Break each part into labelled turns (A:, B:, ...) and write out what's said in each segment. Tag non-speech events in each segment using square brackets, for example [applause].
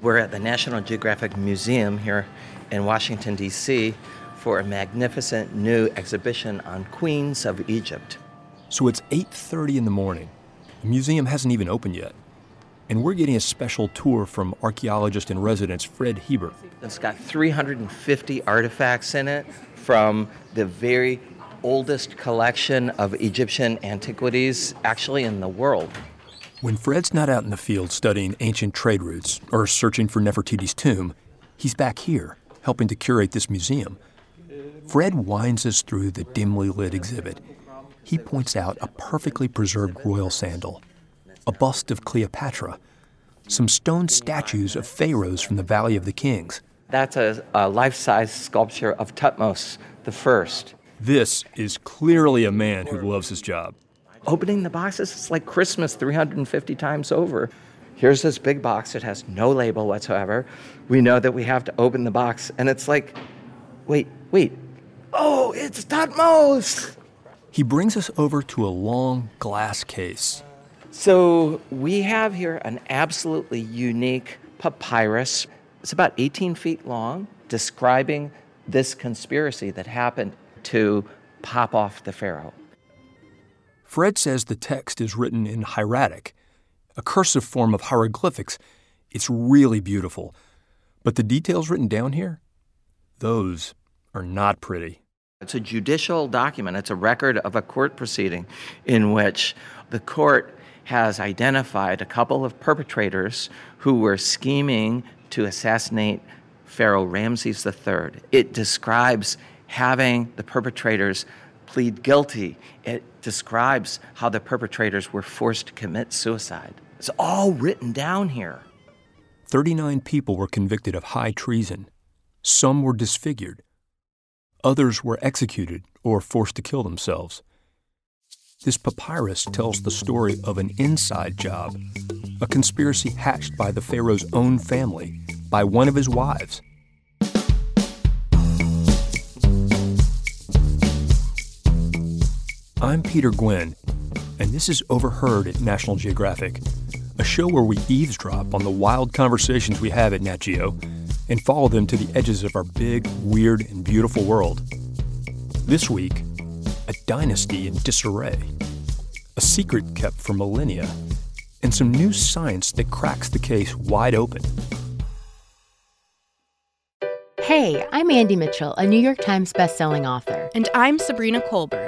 A: We're at the National Geographic Museum here in Washington, D.C. for a magnificent new exhibition on queens of Egypt.
B: So it's 8:30 in the morning. The museum hasn't even opened yet. And we're getting a special tour from archaeologist in residence Fred Hiebert.
A: It's got 350 artifacts in it from the very oldest collection of Egyptian antiquities actually in the world.
B: When Fred's not out in the field studying ancient trade routes or searching for Nefertiti's tomb, he's back here helping to curate this museum. Fred winds us through the dimly lit exhibit. He points out a perfectly preserved royal sandal, a bust of Cleopatra, some stone statues of pharaohs from the Valley of the Kings.
A: That's a, a life size sculpture of Tutmos the First.
B: This is clearly a man who loves his job
A: opening the boxes, it's like Christmas 350 times over. Here's this big box, it has no label whatsoever. We know that we have to open the box, and it's like, wait, wait, oh, it's Tutmos!
B: He brings us over to a long glass case.
A: So we have here an absolutely unique papyrus. It's about 18 feet long, describing this conspiracy that happened to pop off the pharaoh.
B: Fred says the text is written in hieratic, a cursive form of hieroglyphics. It's really beautiful. But the details written down here, those are not pretty.
A: It's a judicial document, it's a record of a court proceeding in which the court has identified a couple of perpetrators who were scheming to assassinate Pharaoh Ramses III. It describes having the perpetrators plead guilty. It describes how the perpetrators were forced to commit suicide. It's all written down here.
B: 39 people were convicted of high treason. Some were disfigured. Others were executed or forced to kill themselves. This papyrus tells the story of an inside job, a conspiracy hatched by the Pharaoh's own family, by one of his wives. I'm Peter Gwin, and this is Overheard at National Geographic, a show where we eavesdrop on the wild conversations we have at Nat Geo and follow them to the edges of our big, weird, and beautiful world. This week, a dynasty in disarray, a secret kept for millennia, and some new science that cracks the case wide open.
C: Hey, I'm Andy Mitchell, a New York Times bestselling author.
D: And I'm Sabrina Kohlberg,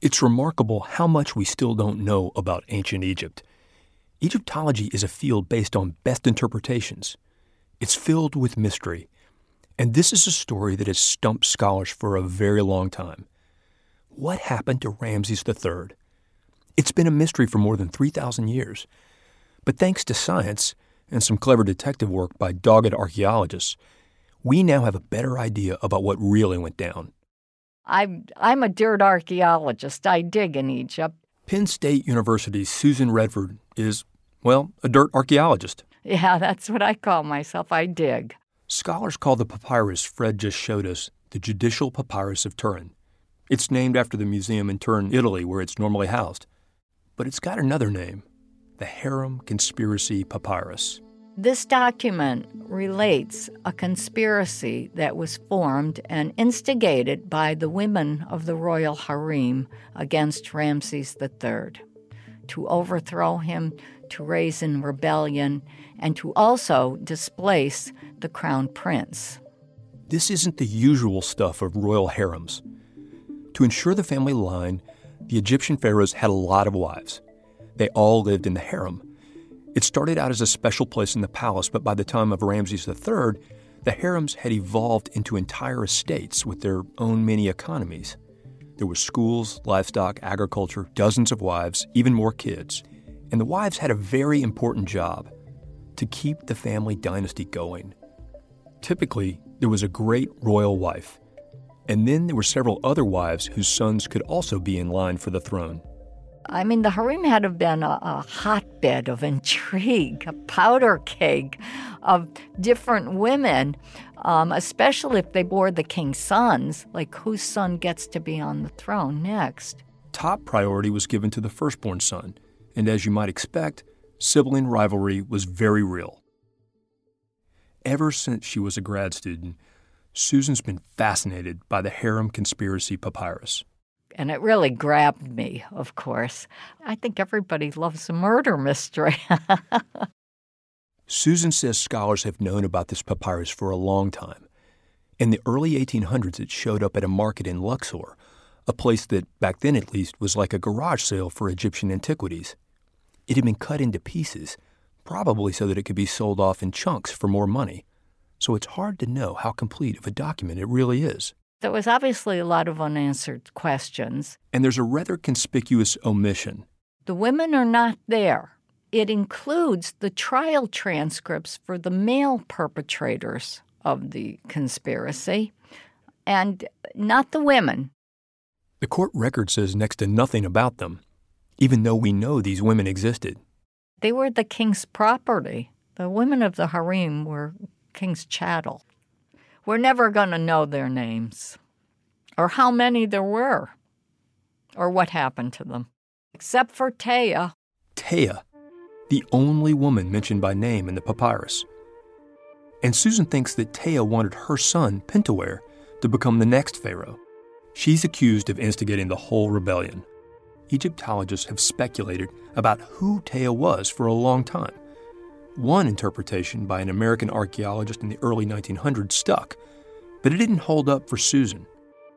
B: It's remarkable how much we still don't know about ancient Egypt. Egyptology is a field based on best interpretations. It's filled with mystery. And this is a story that has stumped scholars for a very long time. What happened to Ramses III? It's been a mystery for more than 3,000 years. But thanks to science and some clever detective work by dogged archaeologists, we now have a better idea about what really went down.
E: I'm, I'm a dirt archaeologist. I dig in Egypt.
B: Penn State University's Susan Redford is, well, a dirt archaeologist.
E: Yeah, that's what I call myself. I dig.
B: Scholars call the papyrus Fred just showed us the Judicial Papyrus of Turin. It's named after the museum in Turin, Italy, where it's normally housed. But it's got another name the Harem Conspiracy Papyrus.
E: This document relates a conspiracy that was formed and instigated by the women of the royal harem against Ramses III to overthrow him, to raise in rebellion, and to also displace the crown prince.
B: This isn't the usual stuff of royal harems. To ensure the family line, the Egyptian pharaohs had a lot of wives. They all lived in the harem it started out as a special place in the palace, but by the time of Ramses III, the harems had evolved into entire estates with their own mini economies. There were schools, livestock, agriculture, dozens of wives, even more kids. And the wives had a very important job to keep the family dynasty going. Typically, there was a great royal wife, and then there were several other wives whose sons could also be in line for the throne.
E: I mean, the harem had to have been a, a hotbed of intrigue, a powder keg of different women, um, especially if they bore the king's sons, like whose son gets to be on the throne next.
B: Top priority was given to the firstborn son, and as you might expect, sibling rivalry was very real. Ever since she was a grad student, Susan's been fascinated by the harem conspiracy papyrus.
E: And it really grabbed me, of course. I think everybody loves a murder mystery. [laughs]
B: Susan says scholars have known about this papyrus for a long time. In the early 1800s, it showed up at a market in Luxor, a place that, back then at least, was like a garage sale for Egyptian antiquities. It had been cut into pieces, probably so that it could be sold off in chunks for more money so it's hard to know how complete of a document it really is.
E: There was obviously a lot of unanswered questions.
B: And there's a rather conspicuous omission.
E: The women are not there. It includes the trial transcripts for the male perpetrators of the conspiracy and not the women.
B: The court record says next to nothing about them, even though we know these women existed.
E: They were the king's property. The women of the harem were king's chattel. We're never going to know their names, or how many there were, or what happened to them, except for Taya.
B: Taya, the only woman mentioned by name in the papyrus. And Susan thinks that Taya wanted her son, Pentawere, to become the next pharaoh. She's accused of instigating the whole rebellion. Egyptologists have speculated about who Taya was for a long time. One interpretation by an American archaeologist in the early 1900s stuck, but it didn't hold up for Susan.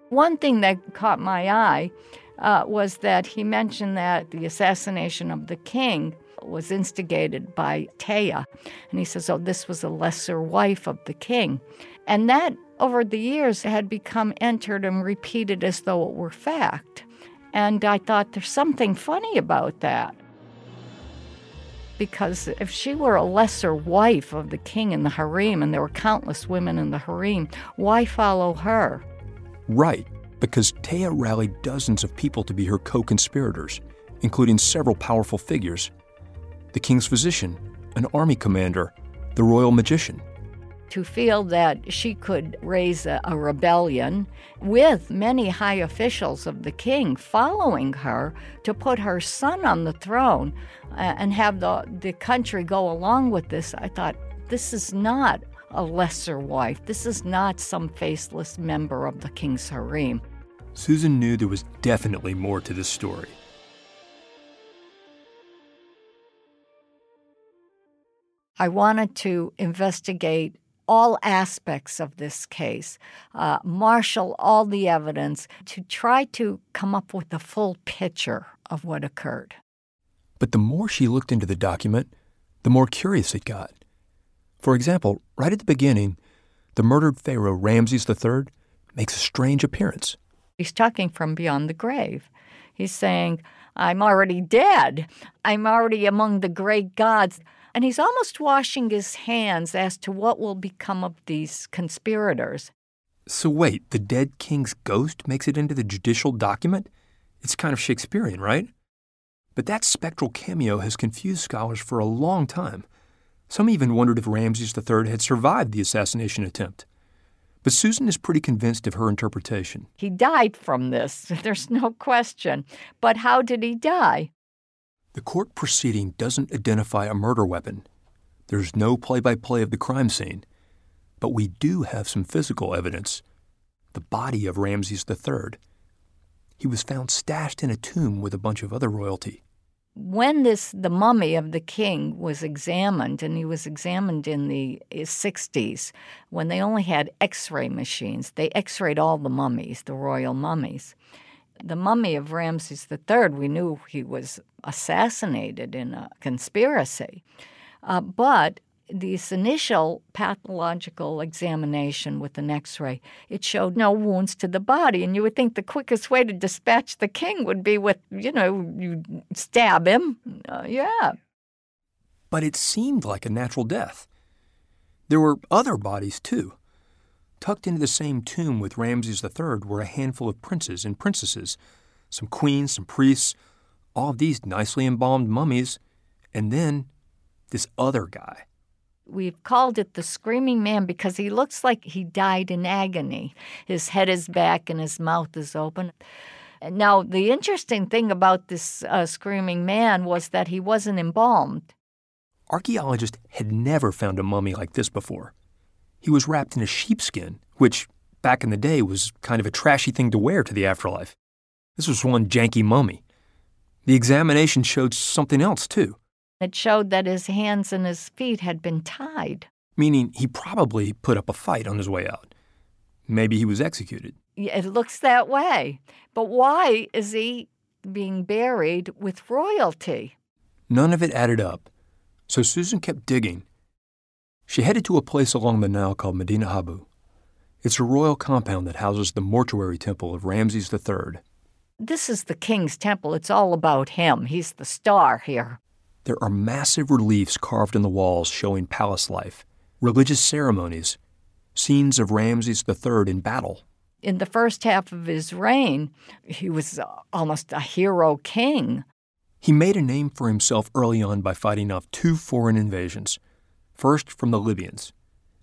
E: One thing that caught my eye uh, was that he mentioned that the assassination of the king was instigated by Taya. And he says, oh, this was a lesser wife of the king. And that, over the years, had become entered and repeated as though it were fact. And I thought there's something funny about that because if she were a lesser wife of the king in the harem, and there were countless women in the harem, why follow her?
B: Right, because Taya rallied dozens of people to be her co conspirators, including several powerful figures the king's physician, an army commander, the royal magician
E: to feel that she could raise a, a, rebellion with many high officials of the king following her to put her son on the throne uh, and have the, the country go along with this, I thought, this is not a lesser wife. This is not some faceless member of the king's harem.
B: Susan knew there was definitely more to this story.
E: I wanted to investigate all aspects of this case, uh, marshal all the evidence to try to come up with the full picture of what occurred.
B: But the more she looked into the document, the more curious it got. For example, right at the beginning, the murdered pharaoh Ramses III makes a strange appearance.
E: He's talking from beyond the grave. He's saying, I'm already dead. I'm already among the great gods. And he's almost washing his hands as to what will become of these conspirators.
B: So, wait, the dead king's ghost makes it into the judicial document? It's kind of Shakespearean, right? But that spectral cameo has confused scholars for a long time. Some even wondered if Ramses III had survived the assassination attempt. But Susan is pretty convinced of her interpretation.
E: He died from this, [laughs] there's no question. But how did he die?
B: The court proceeding doesn't identify a murder weapon. There's no play by play of the crime scene. But we do have some physical evidence the body of Ramses III. He was found stashed in a tomb with a bunch of other royalty.
E: When this the mummy of the king was examined, and he was examined in the 60s, when they only had X-ray machines, they X-rayed all the mummies, the royal mummies the mummy of Ramses III, we knew he was assassinated in a conspiracy. Uh, but this initial pathological examination with an x-ray it showed no wounds to the body and you would think the quickest way to dispatch the king would be with you know you stab him uh, yeah
B: but it seemed like a natural death. There were other bodies, too. Tucked into the same tomb with Ramses III were a handful of princes and princesses, some queens, some priests, all of these nicely embalmed mummies, and then this other guy.
E: We've called it the Screaming Man because he looks like he died in agony. His head is back and his mouth is open. Now, the interesting thing about this uh, Screaming Man was that he wasn't embalmed.
B: Archaeologists had never found a mummy like this before. He was wrapped in a sheepskin, which back in the day was kind of a trashy thing to wear to the afterlife. This was one janky mummy. The examination showed something else, too.
E: It showed that his hands and his feet had been tied.
B: Meaning he probably put up a fight on his way out. Maybe he was executed.
E: It looks that way. But why is he being buried with royalty?
B: None of it added up. So Susan kept digging. She headed to a place along the Nile called Medinet Habu. It's a royal compound that houses the mortuary temple of Ramses III.
E: This is the king's temple. It's all about him. He's the star here.
B: There are massive reliefs carved in the walls showing palace life, religious ceremonies, scenes of Ramses III in battle.
E: In the first half of his reign, he was almost a hero king.
B: He made a name for himself early on by fighting off two foreign invasions first from the Libyans,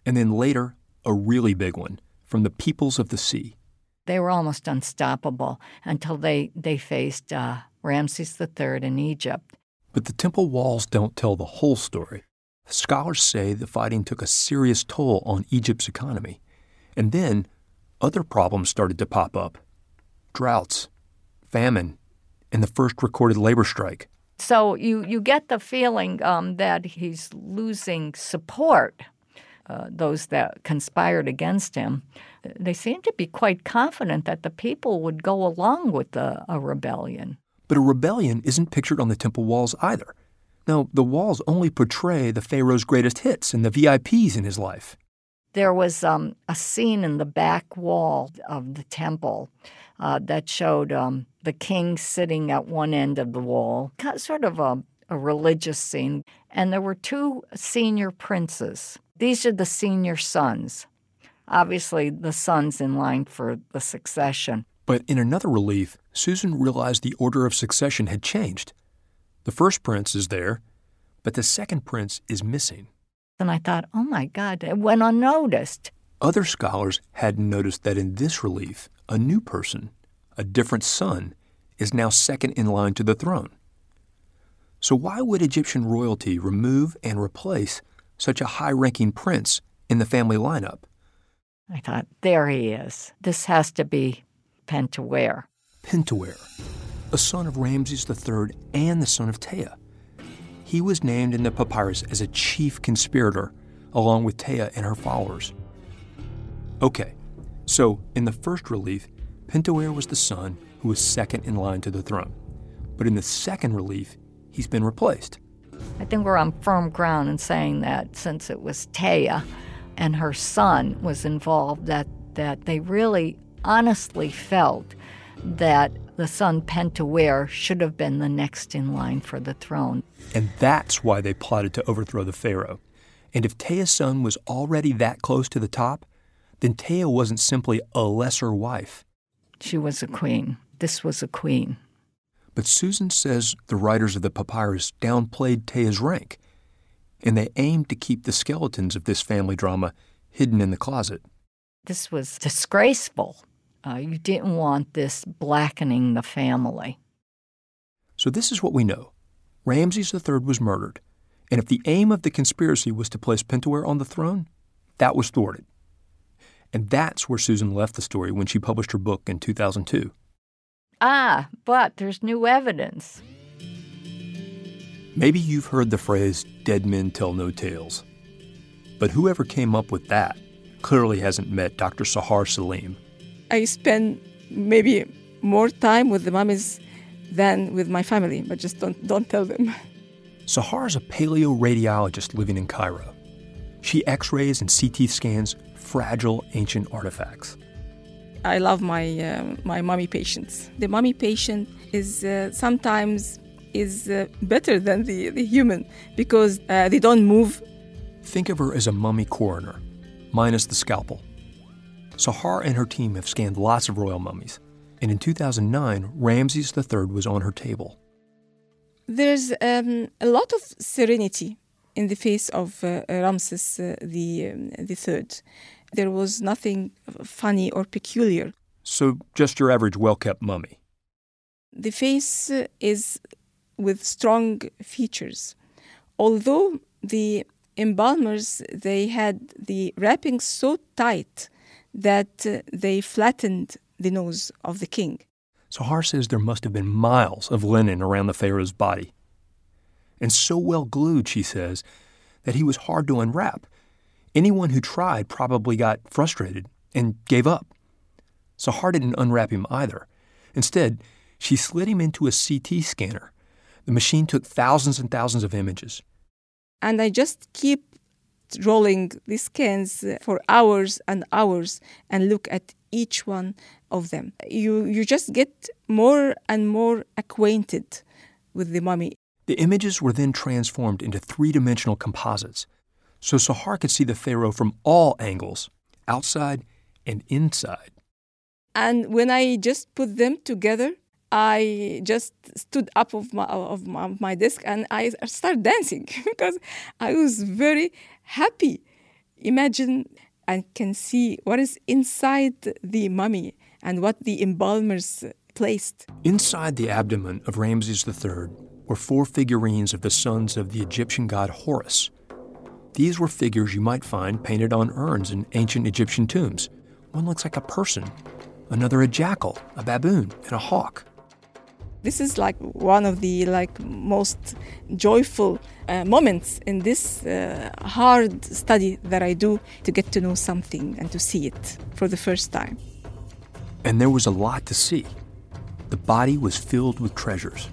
B: and then later, a really big one, from the peoples of the sea.
E: They were almost unstoppable until they, they faced uh, Ramses III in Egypt.
B: But the temple walls don't tell the whole story. Scholars say the fighting took a serious toll on Egypt's economy. And then other problems started to pop up droughts, famine, and the first recorded labor strike.
E: So you, you get the feeling um, that he's losing support. Uh, those that conspired against him, they seem to be quite confident that the people would go along with the, a rebellion.
B: But a rebellion isn't pictured on the temple walls either. No, the walls only portray the Pharaoh's greatest hits and the VIPs in his life.
E: There was um, a scene in the back wall of the temple uh, that showed um, the king sitting at one end of the wall, sort of a, a religious scene. And there were two senior princes. These are the senior sons. Obviously, the sons in line for the succession.
B: But in another relief, Susan realized the order of succession had changed. The first prince is there, but the second prince is missing.
E: And I thought, oh my God, it went unnoticed.
B: Other scholars hadn't noticed that in this relief, a new person, a different son, is now second in line to the throne. So, why would Egyptian royalty remove and replace such a high ranking prince in the family lineup?
E: I thought, there he is. This has to be Pentuer.
B: Pentuer, a son of Ramses III and the son of Tiye. He was named in the papyrus as a chief conspirator, along with Tiye and her followers. Okay, so in the first relief, Pentuer was the son who was second in line to the throne. But in the second relief, he's been replaced.
E: I think we're on firm ground in saying that since it was Tiye and her son was involved, that, that they really honestly felt that the son Pentuer should have been the next in line for the throne.
B: And that's why they plotted to overthrow the Pharaoh. And if Tiye's son was already that close to the top, then Tea wasn't simply a lesser wife.
E: She was a queen. This was a queen.
B: But Susan says the writers of the papyrus downplayed Tiye's rank, and they aimed to keep the skeletons of this family drama hidden in the closet.
E: This was disgraceful. Uh, you didn't want this blackening the family.
B: So, this is what we know Ramses III was murdered, and if the aim of the conspiracy was to place Pentuer on the throne, that was thwarted. And that's where Susan left the story when she published her book in 2002.
E: Ah, but there's new evidence.
B: Maybe you've heard the phrase, dead men tell no tales. But whoever came up with that clearly hasn't met Dr. Sahar Saleem,
F: I spend maybe more time with the mummies than with my family, but just don't, don't tell them. [laughs]
B: Sahar is a paleoradiologist living in Cairo. She x rays and CT scans fragile ancient artifacts.
F: I love my, uh, my mummy patients. The mummy patient is uh, sometimes is uh, better than the, the human because uh, they don't move.
B: Think of her as a mummy coroner, minus the scalpel. Sahar and her team have scanned lots of royal mummies, and in 2009, Ramses III was on her table.
F: There's um, a lot of serenity in the face of uh, Ramses uh, the, um, the third. There was nothing funny or peculiar.
B: So, just your average well kept mummy.
F: The face is with strong features. Although the embalmers they had the wrapping so tight that uh, they flattened the nose of the king.
B: Sahar says there must have been miles of linen around the pharaoh's body. And so well glued, she says, that he was hard to unwrap. Anyone who tried probably got frustrated and gave up. Sahar didn't unwrap him either. Instead, she slid him into a CT scanner. The machine took thousands and thousands of images.
F: And I just keep rolling the scans for hours and hours and look at each one of them. You, you just get more and more acquainted with the mummy.
B: The images were then transformed into three dimensional composites, so Sahar could see the pharaoh from all angles, outside and inside.
F: And when I just put them together, I just stood up of my, of my desk and I started dancing [laughs] because I was very happy. Imagine and can see what is inside the mummy and what the embalmers placed.
B: Inside the abdomen of Ramses III were four figurines of the sons of the Egyptian god Horus. These were figures you might find painted on urns in ancient Egyptian tombs. One looks like a person, another a jackal, a baboon, and a hawk.
F: This is like one of the like most joyful uh, moments in this uh, hard study that I do to get to know something and to see it for the first time.
B: And there was a lot to see. The body was filled with treasures.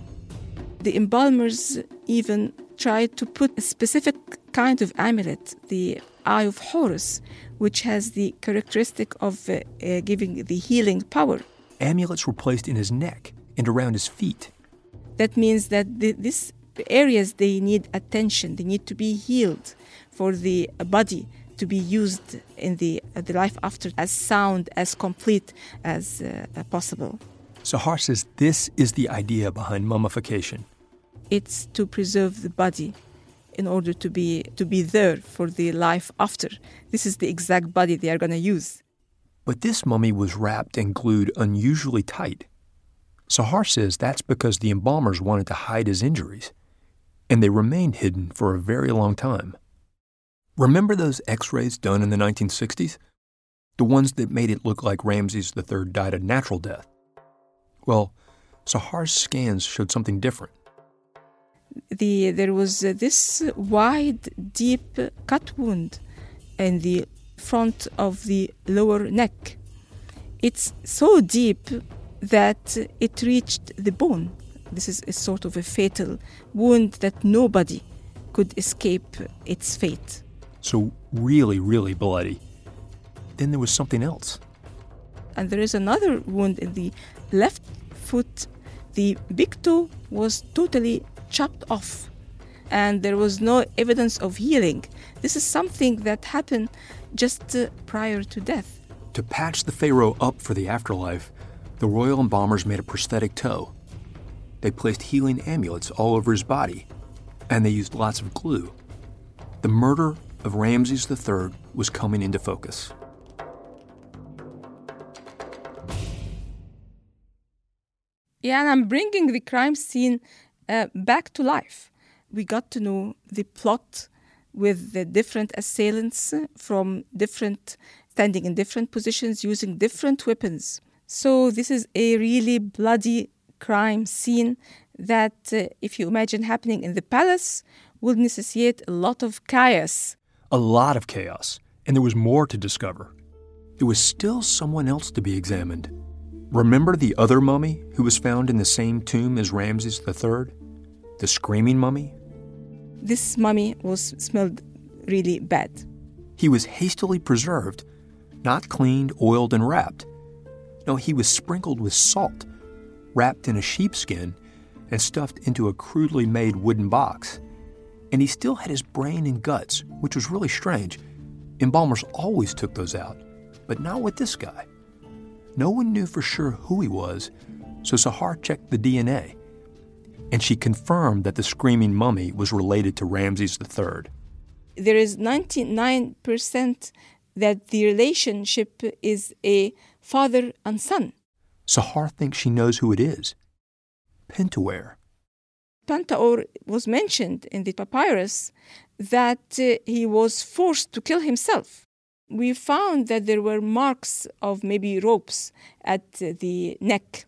F: The embalmers even tried to put a specific kind of amulet, the Eye of Horus, which has the characteristic of uh, uh giving the healing power.
B: Amulets were placed in his neck and around his feet.
F: That means that the, these areas they need attention, they need to be healed for the body to be used in the, uh, the life after as sound, as complete as uh, possible.
B: Sahar says this is the idea behind mummification.
F: It's to preserve the body in order to be to be there for the life after. This is the exact body they are going to use.
B: But this mummy was wrapped and glued unusually tight. Sahar says that's because the embalmers wanted to hide his injuries, and they remained hidden for a very long time. Remember those x rays done in the 1960s? The ones that made it look like Ramses III died a natural death? Well, Sahar's scans showed something different.
F: The, there was uh, this wide, deep cut wound in the front of the lower neck. It's so deep that it reached the bone. This is a sort of a fatal wound that nobody could escape its fate.
B: So, really, really bloody. Then there was something else.
F: And there is another wound in the left foot. The big toe was totally chopped off, and there was no evidence of healing. This is something that happened just uh, prior to death.
B: To patch the Pharaoh up for the afterlife, the royal embalmers made a prosthetic toe. They placed healing amulets all over his body, and they used lots of glue. The murder of Ramses III was coming into focus.
F: Yeah, and I'm bringing the crime scene uh, back to life. We got to know the plot with the different assailants from different, standing in different positions, using different weapons. So this is a really bloody crime scene that, uh, if you imagine happening in the palace, would necessitate a lot of chaos.
B: A lot of chaos, and there was more to discover. There was still someone else to be examined. Remember the other mummy who was found in the same tomb as Ramses III? The screaming mummy?
F: This mummy was smelled really bad.
B: He was hastily preserved, not cleaned, oiled, and wrapped no, he was sprinkled with salt, wrapped in a sheepskin, and stuffed into a crudely made wooden box. And he still had his brain and guts, which was really strange. Embalmers always took those out, but not with this guy. No one knew for sure who he was, so Sahar checked the DNA. And she confirmed that the screaming mummy was related to Ramses III.
F: There is 99% that the relationship is a father and son.
B: Sahar thinks she knows who it is Pentuer.
F: Pentaur was mentioned in the papyrus that uh, he was forced to kill himself. We found that there were marks of maybe ropes at uh, the neck.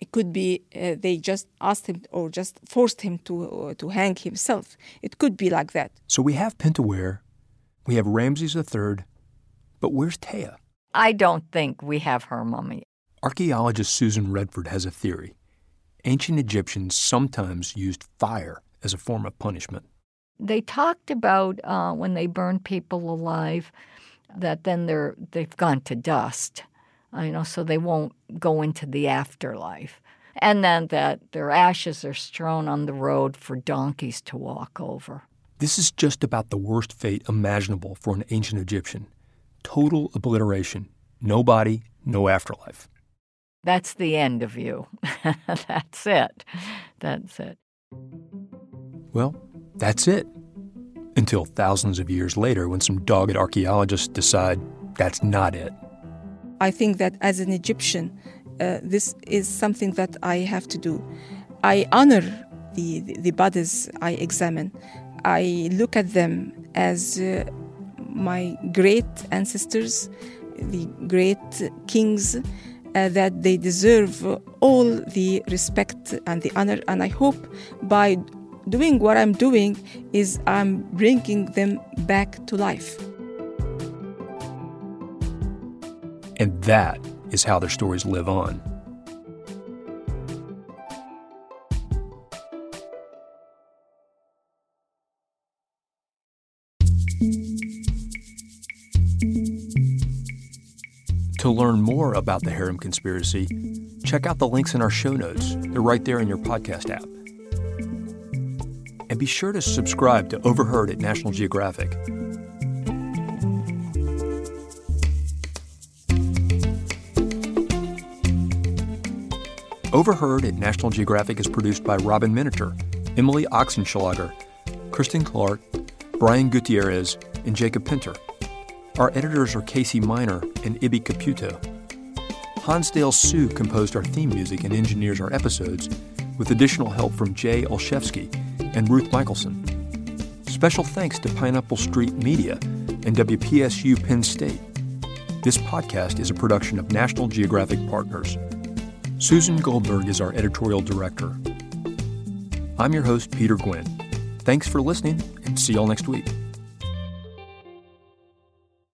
F: It could be uh, they just asked him or just forced him to, uh, to hang himself. It could be like that.
B: So we have Pentuer, we have Ramses III, but where's Taya?
E: I don't think we have her mummy.
B: Archaeologist Susan Redford has a theory ancient Egyptians sometimes used fire as a form of punishment.
E: They talked about uh, when they burned people alive that then they're they've gone to dust, uh, you know, so they won't go into the afterlife, and then that their ashes are strewn on the road for donkeys to walk over.
B: This is just about the worst fate imaginable for an ancient Egyptian total obliteration, no body, no afterlife.
E: That's the end of you. [laughs] that's it. That's it.
B: Well, that's it. Until thousands of years later, when some dogged archaeologists decide that's not it.
F: I think that as an Egyptian, uh, this is something that I have to do. I honor the, the, the bodies I examine. I look at them as uh, my great ancestors, the great kings uh, that they deserve all the respect and the honor. And I hope by doing what I'm doing is I'm bringing them back to life.
B: And that is how their stories live on. To learn more about the Harem Conspiracy, check out the links in our show notes. They're right there in your podcast app. And be sure to subscribe to Overheard at National Geographic. Overheard at National Geographic is produced by Robin Miniter, Emily Ochsenschlager, Kristen Clark, Brian Gutierrez, and Jacob Pinter. Our editors are Casey Miner and Ibby Caputo. Hansdale Hsu composed our theme music and engineers our episodes, with additional help from Jay Olszewski and Ruth Michelson. Special thanks to Pineapple Street Media and WPSU Penn State. This podcast is a production of National Geographic Partners. Susan Goldberg is our editorial director. I'm your host, Peter Gwin. Thanks for listening, and see y'all next week.